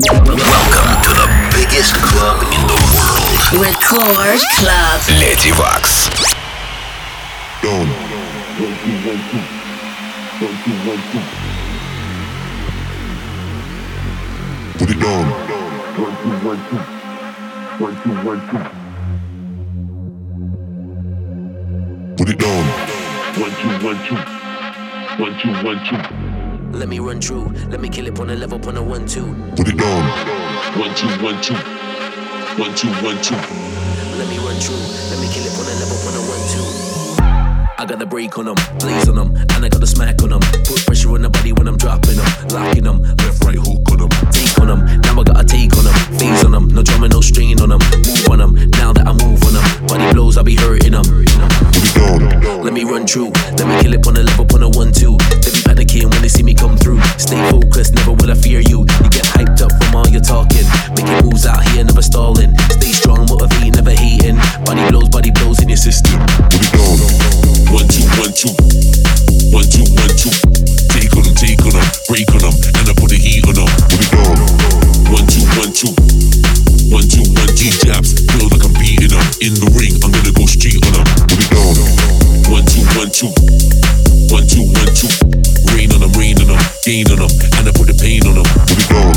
Welcome to the biggest club in the world. Record Club. Lady Vox. Don't. Put it down. Put it down. Wake you, wake you. Wake you, wake you. Let me run through. Let me kill it on a level, on a one, two. Put it down. One, two, one, two. One, two, one, two. Let me run through. Let me kill it on a level, on a one, two. I got the break on them, blaze on them, and I got the smack on them. Put pressure on the body when I'm dropping them, locking them, left, right hook on them, take on them. Now I got a take on them, phase on them, no drumming, no strain on them. Move on them, now that I move on them, body blows, I be hurting them. Put it down. Let me run through, let me kill it on the level, on a one, two. They be panicking when they see me come through. Stay focused, never will I fear you. You get hyped up from all your talking, making moves out here, never stalling. Stay strong, motivate, never hating. Body blows, body blows in your system. Put it down. One, two, one, two. One, two, one, two. Take on them, take on break on and I put the heat on them. Put it down. One, two, one, two. One, two, one, jabs. Feel like I'm beating. In the ring, I'm gonna go straight on it down. One, two, one, two. One, two, one, two. Rain on them, rain on them, gain on them, and I put the pain on them. It down.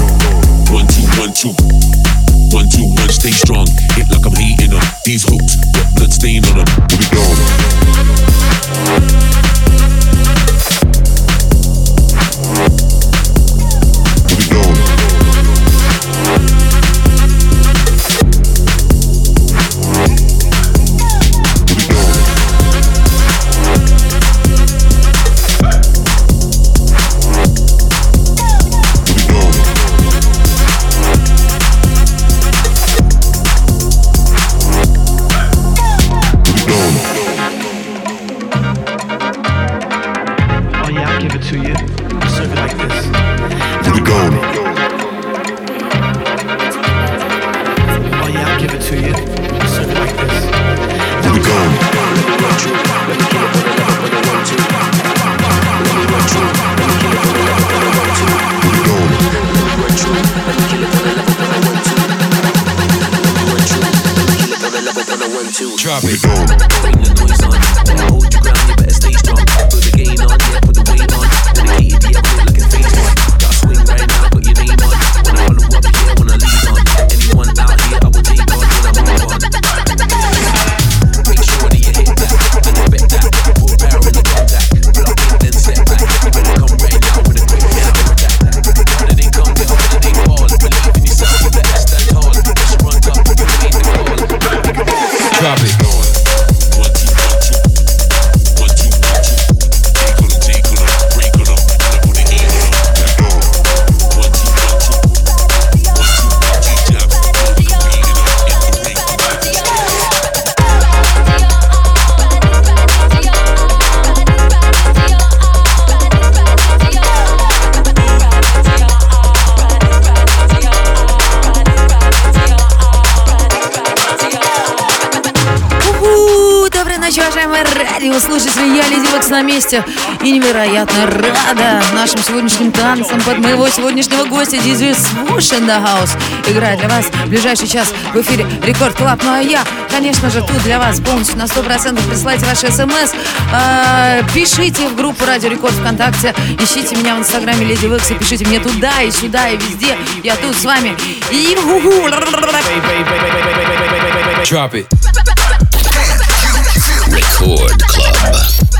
One, two, one, two. One, two, one, stay strong. Hit like I'm hating them. These hooks, got blood stain on them. Put it down. Put it down. Уважаемые радиослушатели. Я Lady Waks на месте и невероятно рада нашим сегодняшним танцам под моего сегодняшнего гостя диджей Swoosh in the House. Играет для вас в ближайший час в эфире Record Club. Ну а я, конечно же, тут для вас полностью на 100% присылайте ваши смс. А, пишите в группу Радио Рекорд ВКонтакте. Ищите меня в инстаграме Lady Waks и пишите мне туда и сюда и везде. Я тут с вами. И! Drop it. Record Club.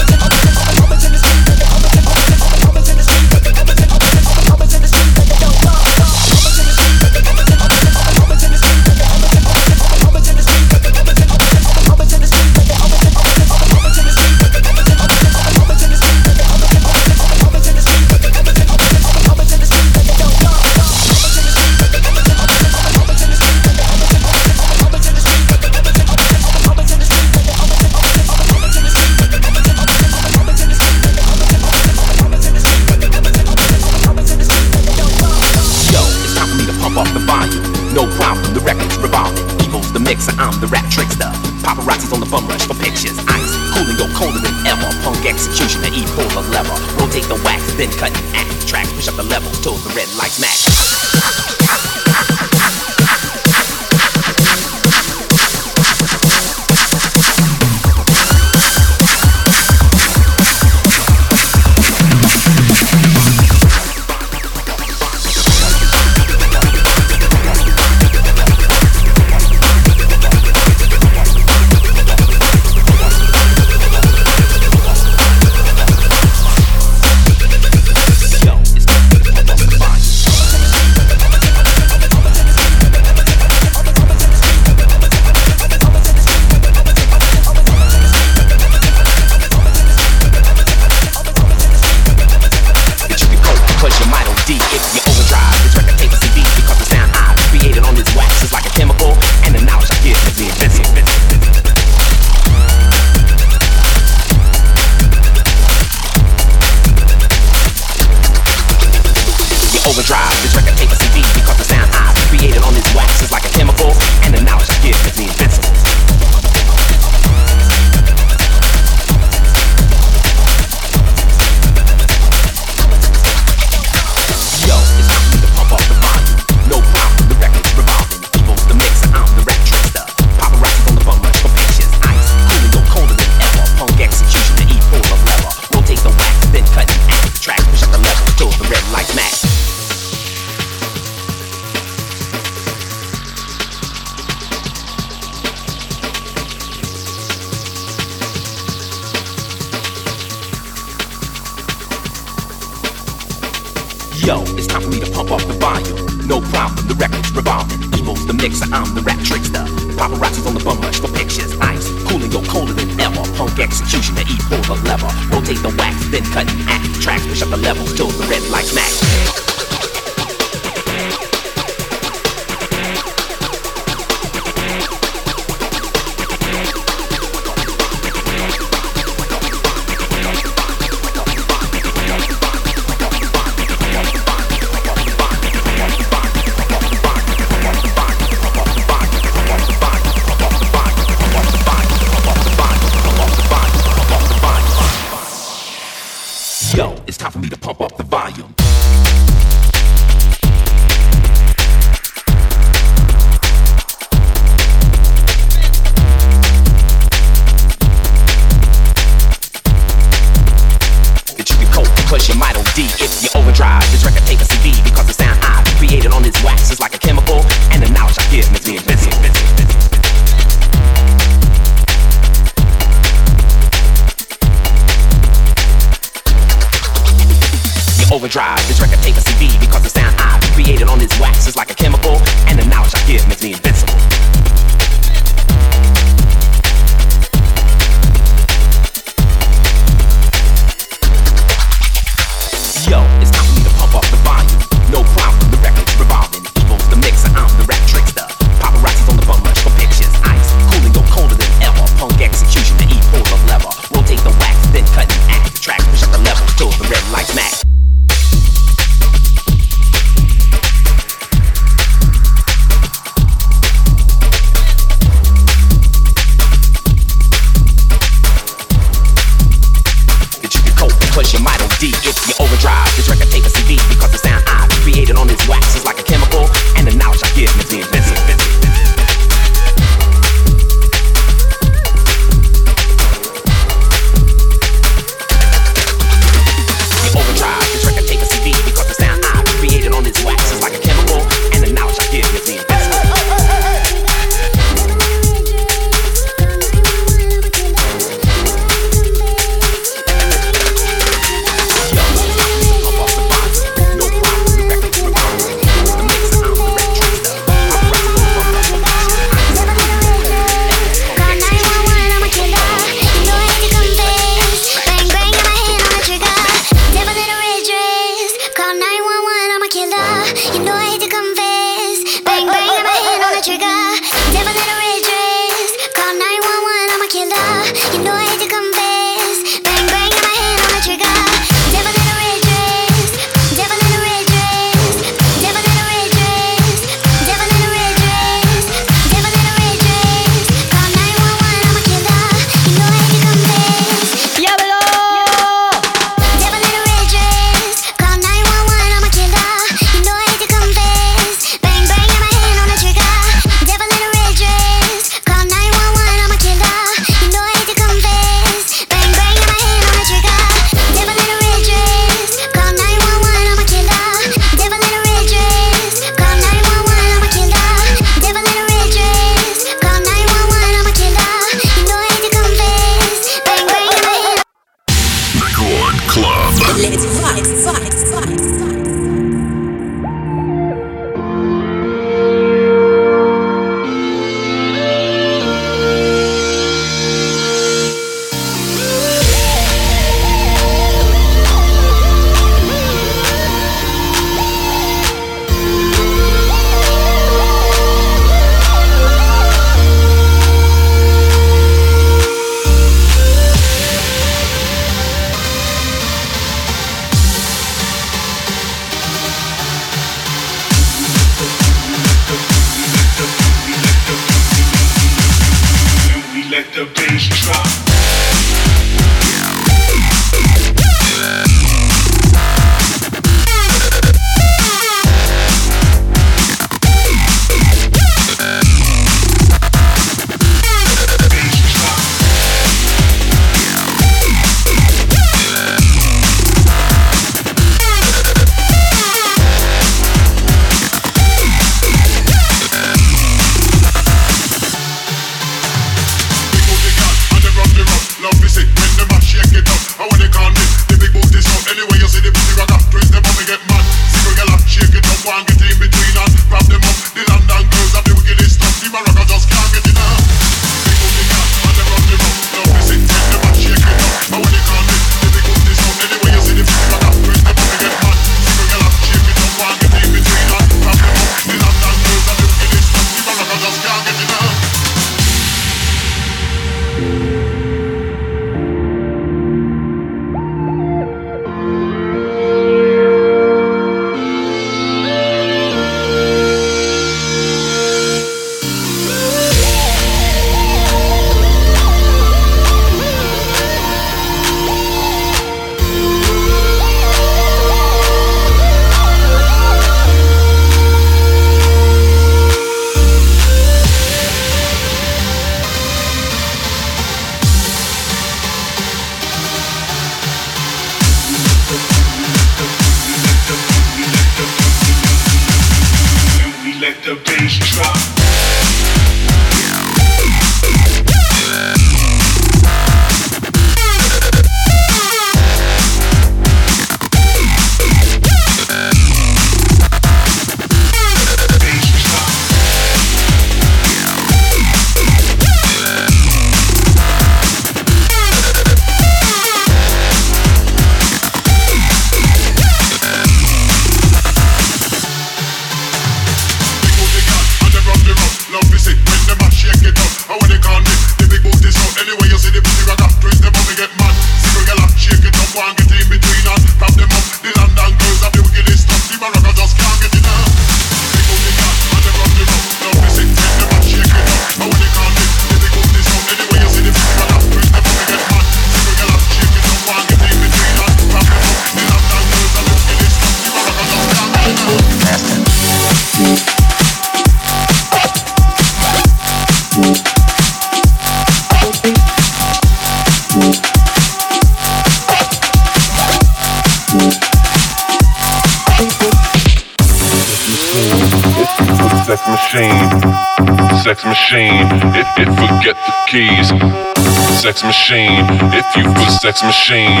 Machine. If you for sex machine,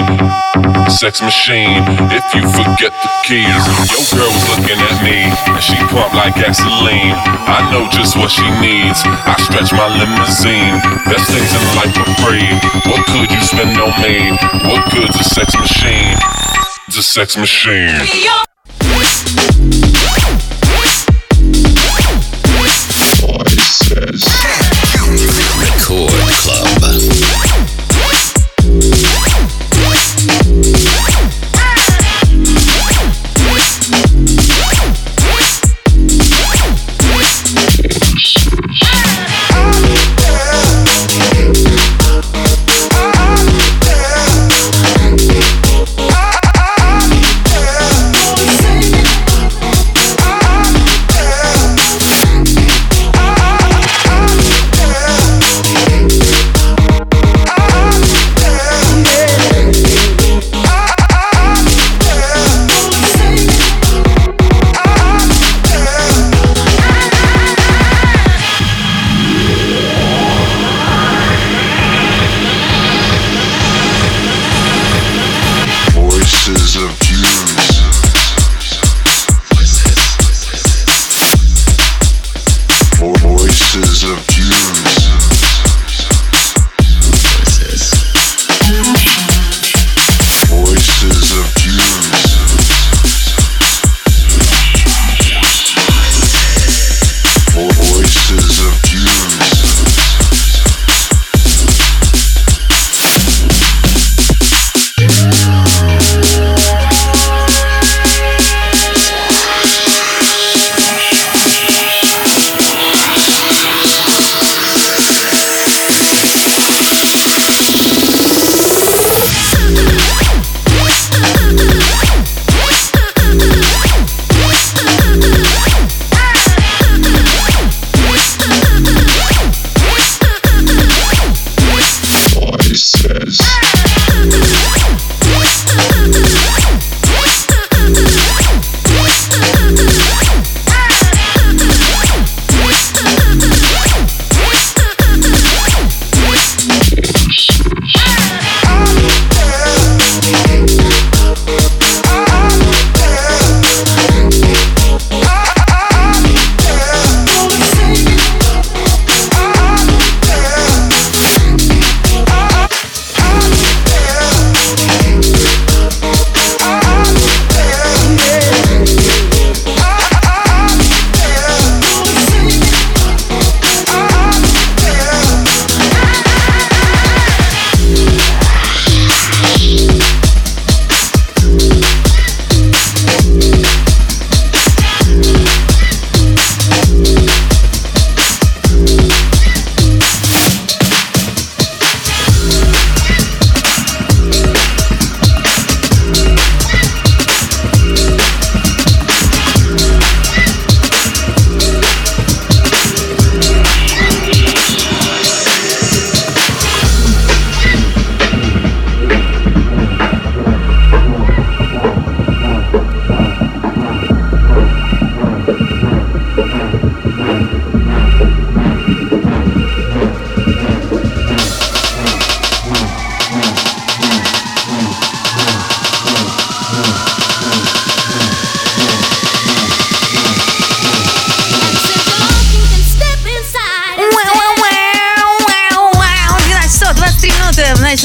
sex machine. If you forget the keys, your girl was looking at me and she pump like gasoline. I know just what she needs. I stretch my limousine. Best things in life are free. What could you spend on me? What good's a sex machine? It's a sex machine.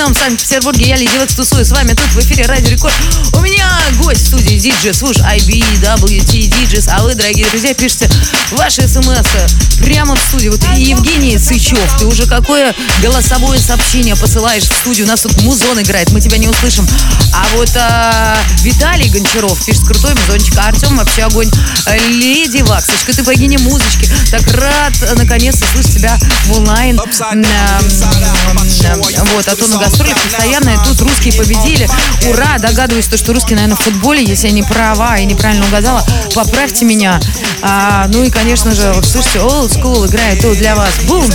Ночном Санкт-Петербурге. Я Лидия Векс тусую с вами тут в эфире Радио Рекорд. У меня гость в студии диджей Свуш IBWT Диджис. А вы, дорогие друзья, пишите ваши смс прямо в студию. Вот Евгений Сычев, ты уже какое голосовое сообщение посылаешь в студию? У нас тут музон играет, мы тебя не услышим. А вот а, Виталий Гончаров пишет крутой музончик. А Артем вообще огонь. Леди Ваксочка, ты богиня музычки. Так рад э, наконец-то слышать тебя в онлайн. Вот, а то на гастролях постоянно и тут русские победили. Ура! Догадываюсь, то, что русские, наверное, в футболе, если я не права и неправильно угадала, поправьте меня. А, ну и, конечно же, вот слушайте, Old School играет тут для вас. Бум!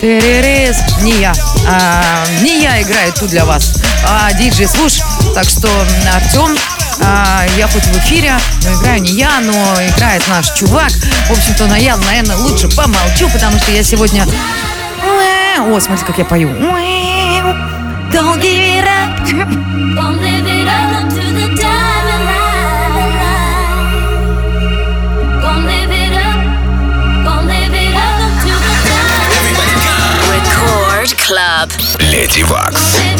Теререз. Не я. А, не я играю тут для вас. А диджей Слуш. Так что, Артем, а, я хоть в эфире, но играю не я, но играет наш чувак. В общем-то, но я, наверное, лучше помолчу, потому что я сегодня... О, смотри, как я пою. Don't give it up. Gonna live it up to the diamond line. Gonna live it up. Gonna live it up to the diamond Record Club. Леди Вакс.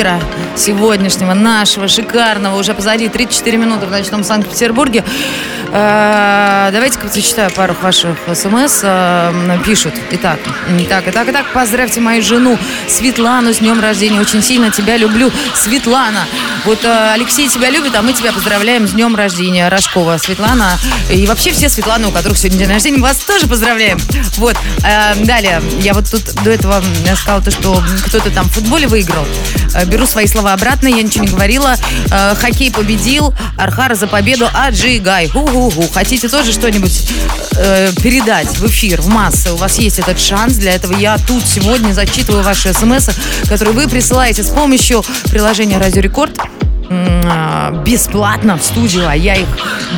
Эфира сегодняшнего, нашего, шикарного, уже позади 34 минуты в ночном Санкт-Петербурге. Э, Давайте-ка зачитаю пару ваших смс. Э, Пишут. Итак, итак, итак, итак, поздравьте мою жену Светлану с днем рождения. Очень сильно тебя люблю, Светлана. Вот э, Алексей тебя любит, а мы тебя поздравляем с днем рождения. Рожкова Светлана. И вообще все Светланы, у которых сегодня день рождения, вас тоже поздравляем. Вот. Э, Далее. Я вот тут до этого э, сказала то, что кто-то там в футболе выиграл. Беру свои слова обратно, я ничего не говорила. Хоккей победил. Архара за победу. Аджигай. Ху-ху-ху. Хотите тоже что-нибудь передать в эфир, в массы? У вас есть этот шанс. Для этого я тут сегодня зачитываю ваши смс, которые вы присылаете с помощью приложения Радио Рекорд а, бесплатно в студию, а я их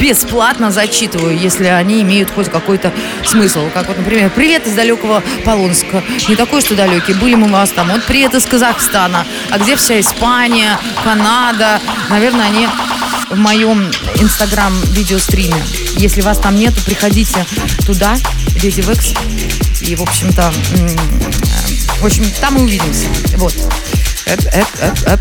бесплатно зачитываю, если они имеют хоть какой-то смысл. Как вот, например, привет из далекого Полонска. Не такой, что далекий. Были мы у вас там. Вот привет из Казахстана. А где вся Испания, Канада? Наверное, они в моем инстаграм видеостриме. Если вас там нету, приходите туда, Леди Векс. И, в общем-то, э, в общем, там и увидимся. Вот. Эп, эп, эп, эп.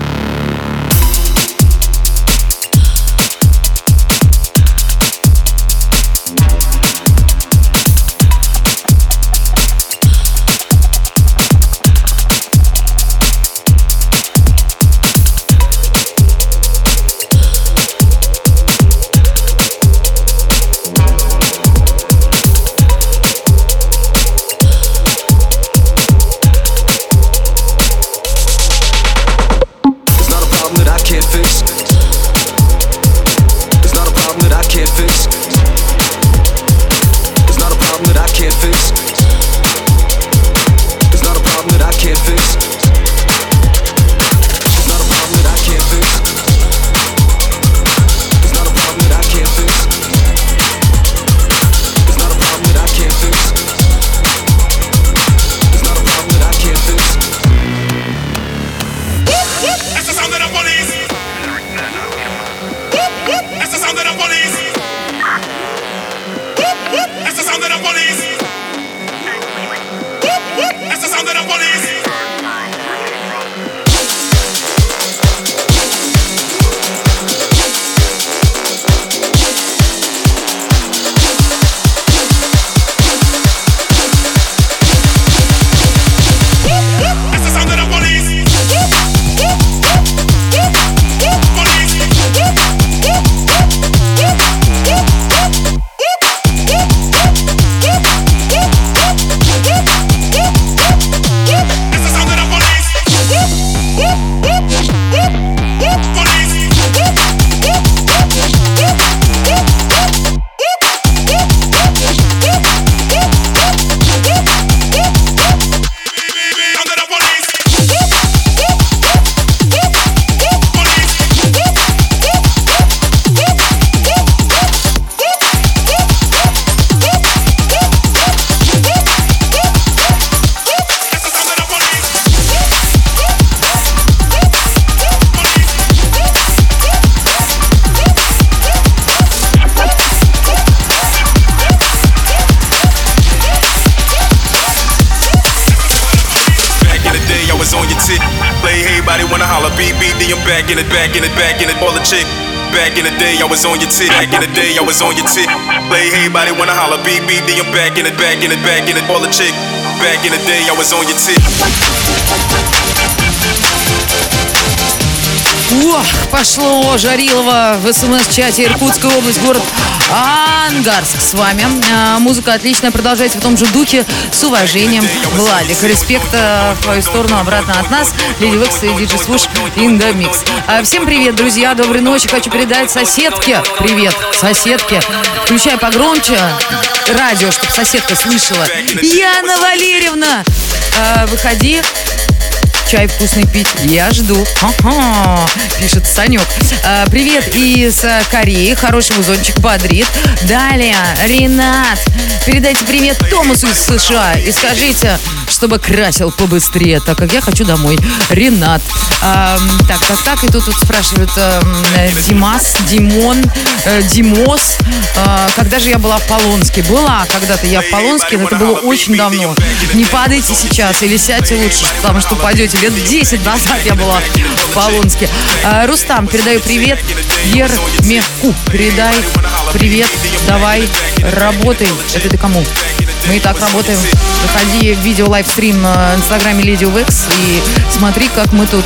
back in it, back in it, back in it, all the chick. Back in the day, I was on your tip. Back in the day, I was on your tip. Play, hey, wanna holler, then I'm back in it, back in it, back in it, all the chick. Back in the day, I was on your tip. Ох, пошло Жарилова в СМС-чате Иркутская область, город Ангарск с вами. А, музыка отличная, продолжайте в том же духе, с уважением. Владик, респект э, в твою сторону, обратно от нас. Леди Векс и Диджи the mix. А, всем привет, друзья, доброй ночи. Хочу передать соседке. Привет, соседке. Включай погромче радио, чтобы соседка слышала. Яна Валерьевна, а, выходи, чай вкусный пить. Я жду. Ага, пишет Санек. А, привет из Кореи. Хороший музончик бодрит. Далее, Ренат. Передайте привет Томасу из США и скажите, чтобы красил побыстрее, так как я хочу домой. Ренат. А, так, так, так. И тут, тут спрашивают э, Димас, Димон, э, Димос. А, когда же я была в Полонске? Была когда-то я в Полонске, но это было очень давно. Не падайте сейчас или сядьте лучше, потому что упадете. Лет 10 назад я была в Полонске. А, Рустам, передаю привет. Ермеху, передай привет. Давай, работай. Это ты кому? Мы и так работаем. Заходи в видео лайвстрим э, в инстаграме Леди Векс и смотри, как мы тут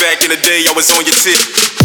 Back in the day, I was on your tip.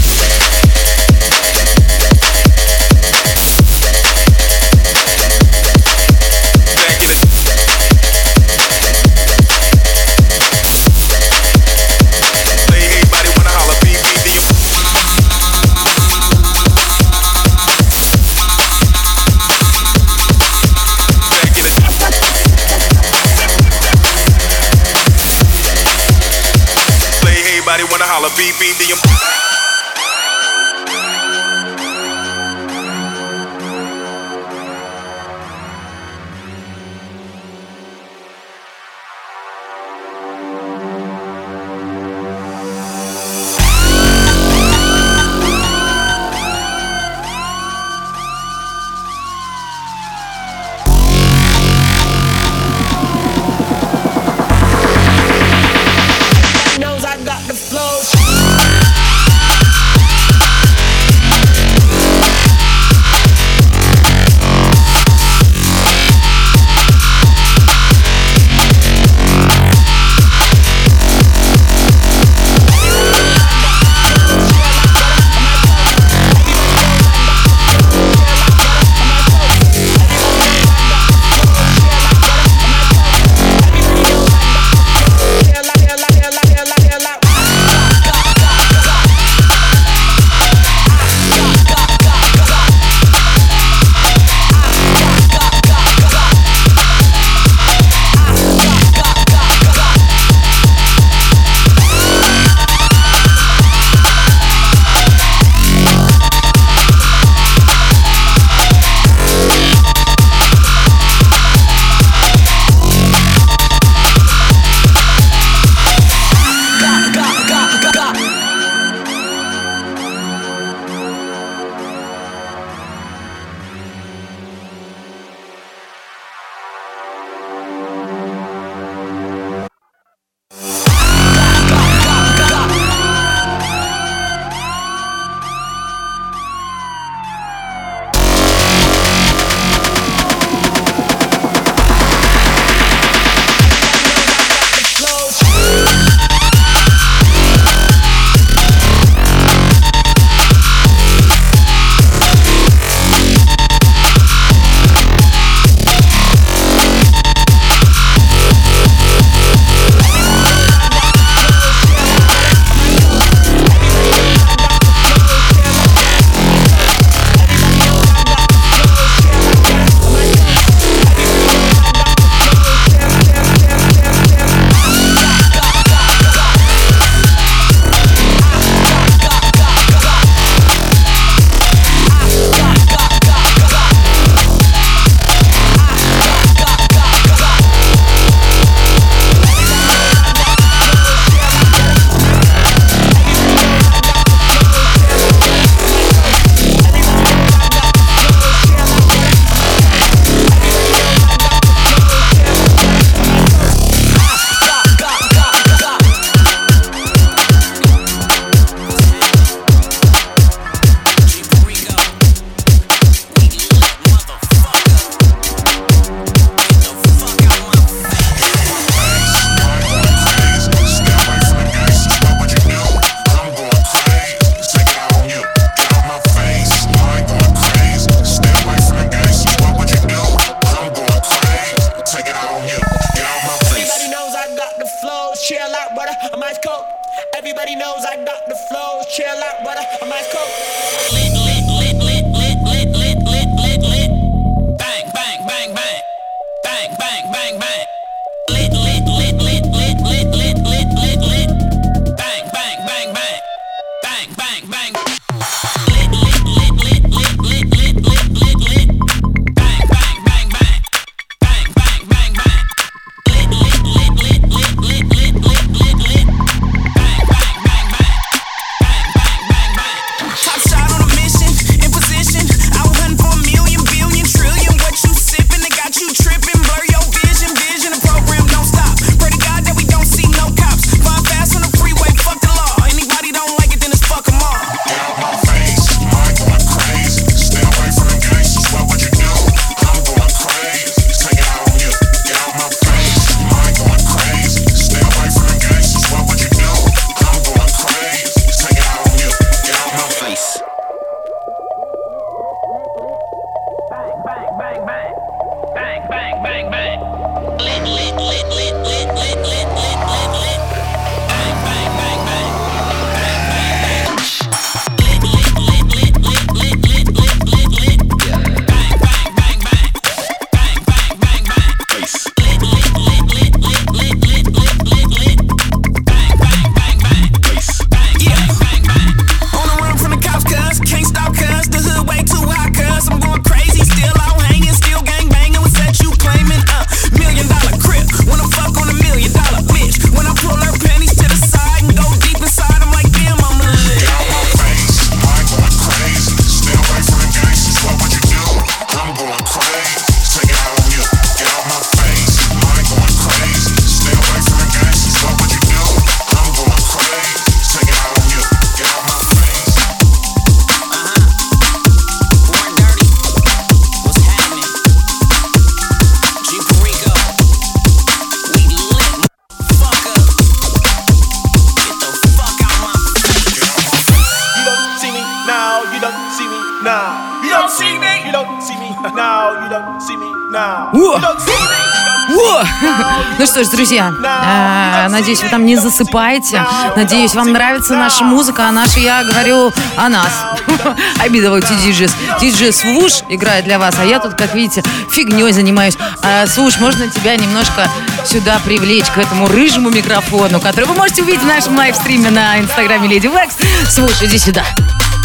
Друзья, э, надеюсь, вы там не засыпаете. Надеюсь, вам нравится наша музыка, а наша, я говорю о нас. Обидывайте диджес. Диджес Вуш играет для вас, а я тут, как видите, фигней занимаюсь. А, Свуш, можно тебя немножко сюда привлечь к этому рыжему микрофону, который вы можете увидеть в нашем лайвстриме на инстаграме Леди Векс. Свуш, иди сюда.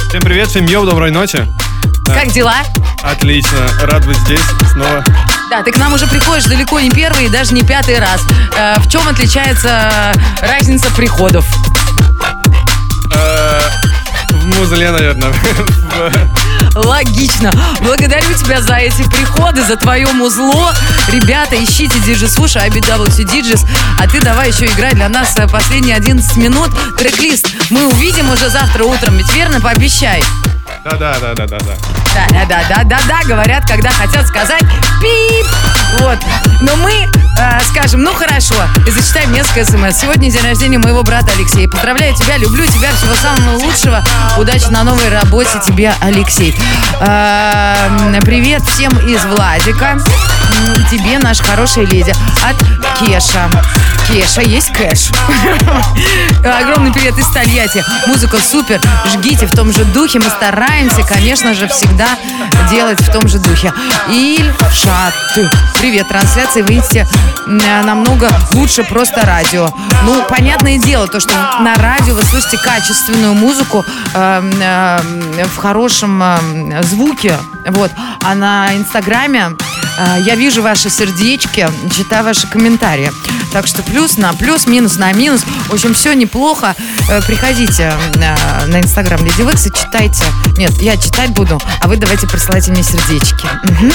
Всем привет, всем йоу, доброй ночи. Как дела? Отлично, рад быть здесь снова. Да, ты к нам уже приходишь далеко не первый и даже не пятый раз. Э, в чем отличается разница приходов? Э, В музле, наверное. Логично. Благодарю тебя за эти приходы, за твое музло. Ребята, ищите Диджи Слушай, IBW Диджис. А ты давай еще играй для нас э, последние 11 минут. Трек-лист мы увидим уже завтра утром, ведь верно? Пообещай. Да-да-да-да-да-да. Да, да, говорят, когда хотят сказать пип. Вот. Но мы э, скажем, ну хорошо, и зачитаем несколько смс. Сегодня день рождения моего брата Алексея. Поздравляю тебя, люблю тебя, всего самого лучшего. Удачи на новой работе тебе, Алексей. Э, привет всем из Владика. Тебе, наша хорошая леди. От Кеша. Кеша, есть кэш. Огромный привет из Тольятти. Музыка супер. Жгите в том же духе. Мы стараемся, конечно же, всегда делать в том же духе. Ильшат. Привет. Трансляции выйти намного лучше просто радио. Ну, понятное дело, то, что на радио вы слышите качественную музыку э, э, в хорошем э, звуке. Вот. А на Инстаграме э, я вижу ваши сердечки, читаю ваши комментарии. Так что плюс на плюс, минус на минус. В общем, все неплохо. Э, Приходите на Инстаграм Леди Векс и читайте. Нет, я читать буду, а вы давайте присылайте мне сердечки. Мгм.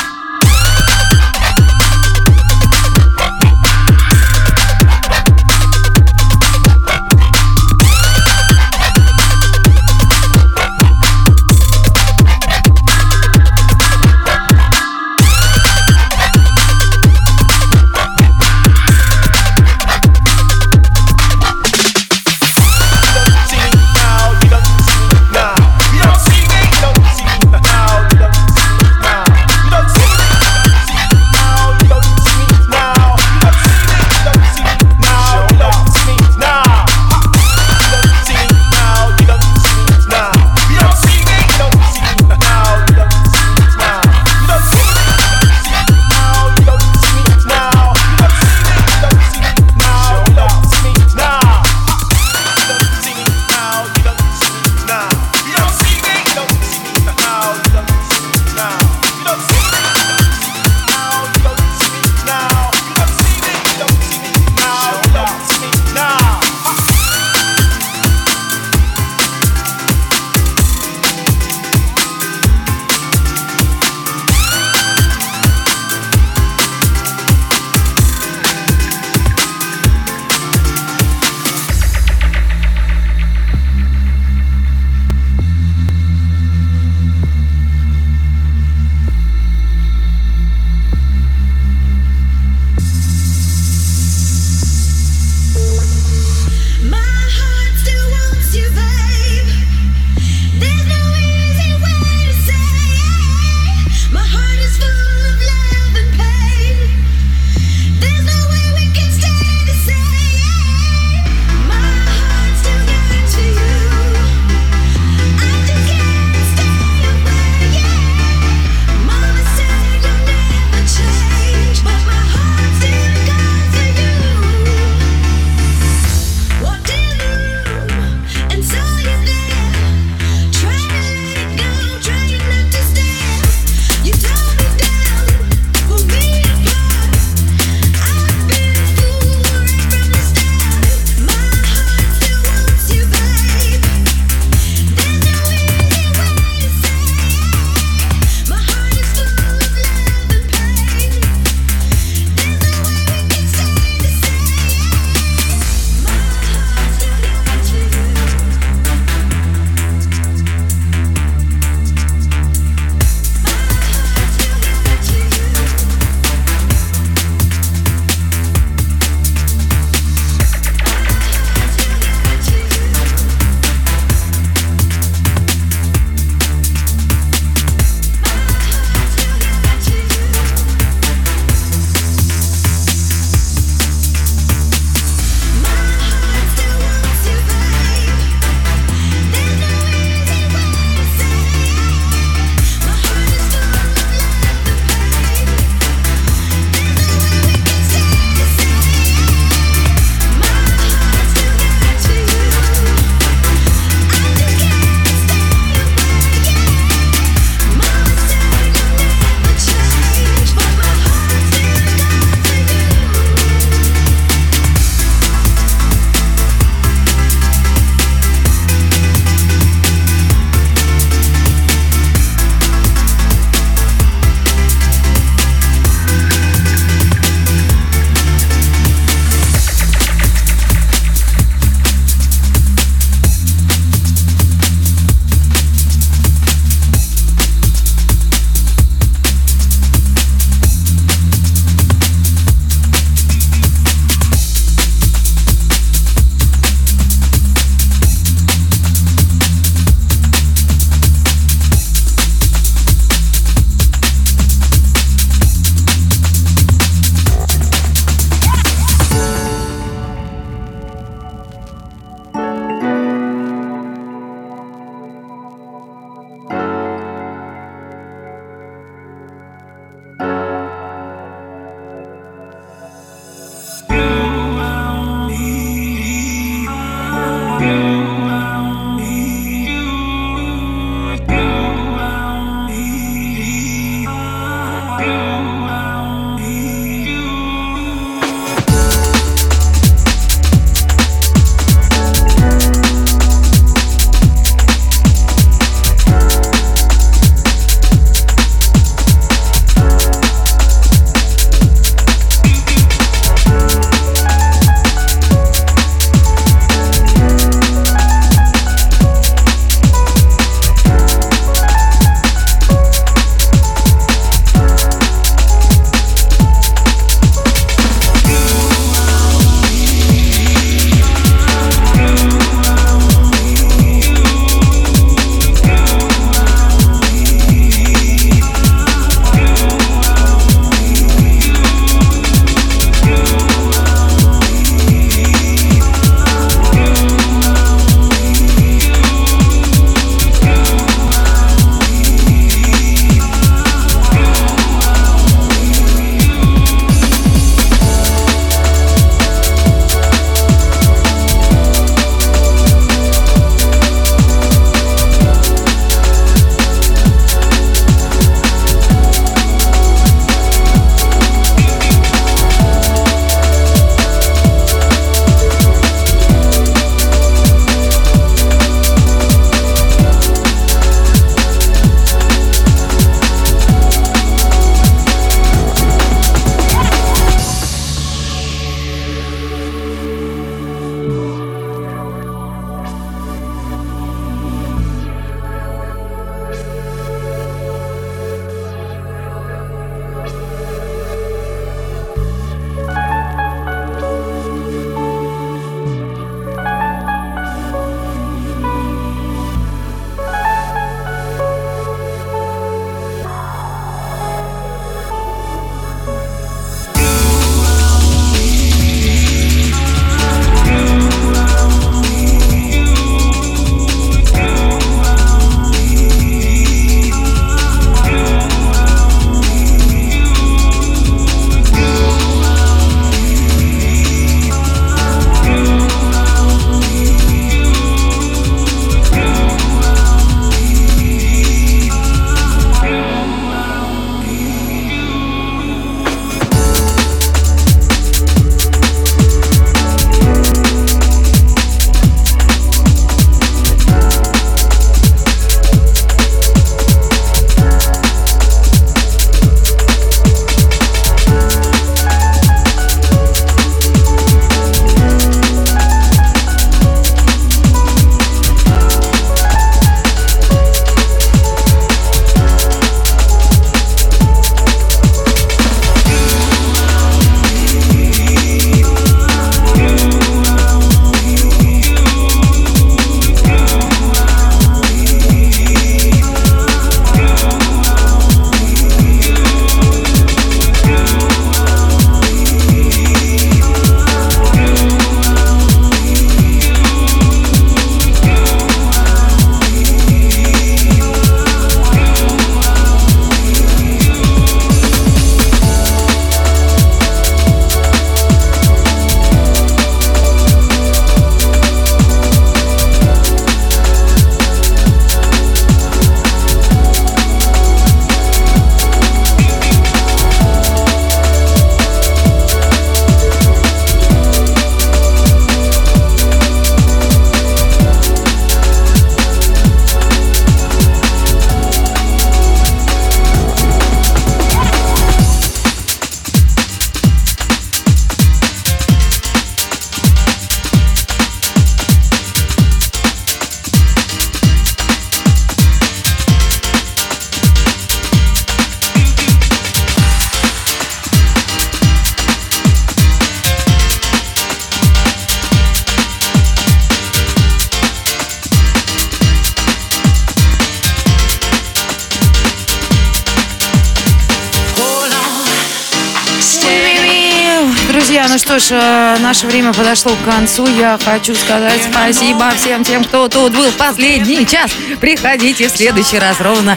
Ну что ж, э, наше время подошло к концу. Я хочу сказать спасибо всем тем, кто тут был в последний час. Приходите в следующий раз ровно.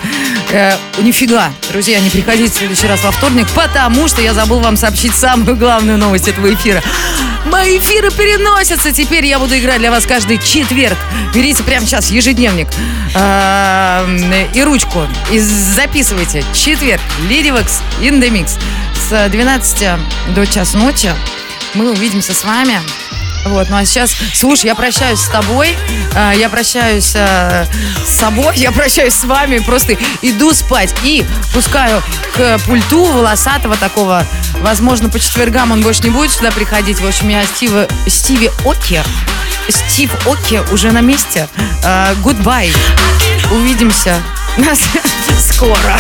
э, нифига, друзья, не приходите в следующий раз во вторник, потому что я забыл вам сообщить самую главную новость этого эфира. Мои эфиры переносятся. Теперь я буду играть для вас каждый четверг. Берите прямо сейчас ежедневник э, и ручку. И записывайте. Четверг. Лидивекс Индемикс. С 12 до часа ночи мы увидимся с вами. Вот, ну а сейчас, слушай, я прощаюсь с тобой, э, я прощаюсь э, с собой, я прощаюсь с вами, просто иду спать и пускаю к пульту волосатого такого, возможно, по четвергам он больше не будет сюда приходить. В общем, я Стива, Стиви Оки, Стив Оки уже на месте. Э, Goodbye. Увидимся скоро.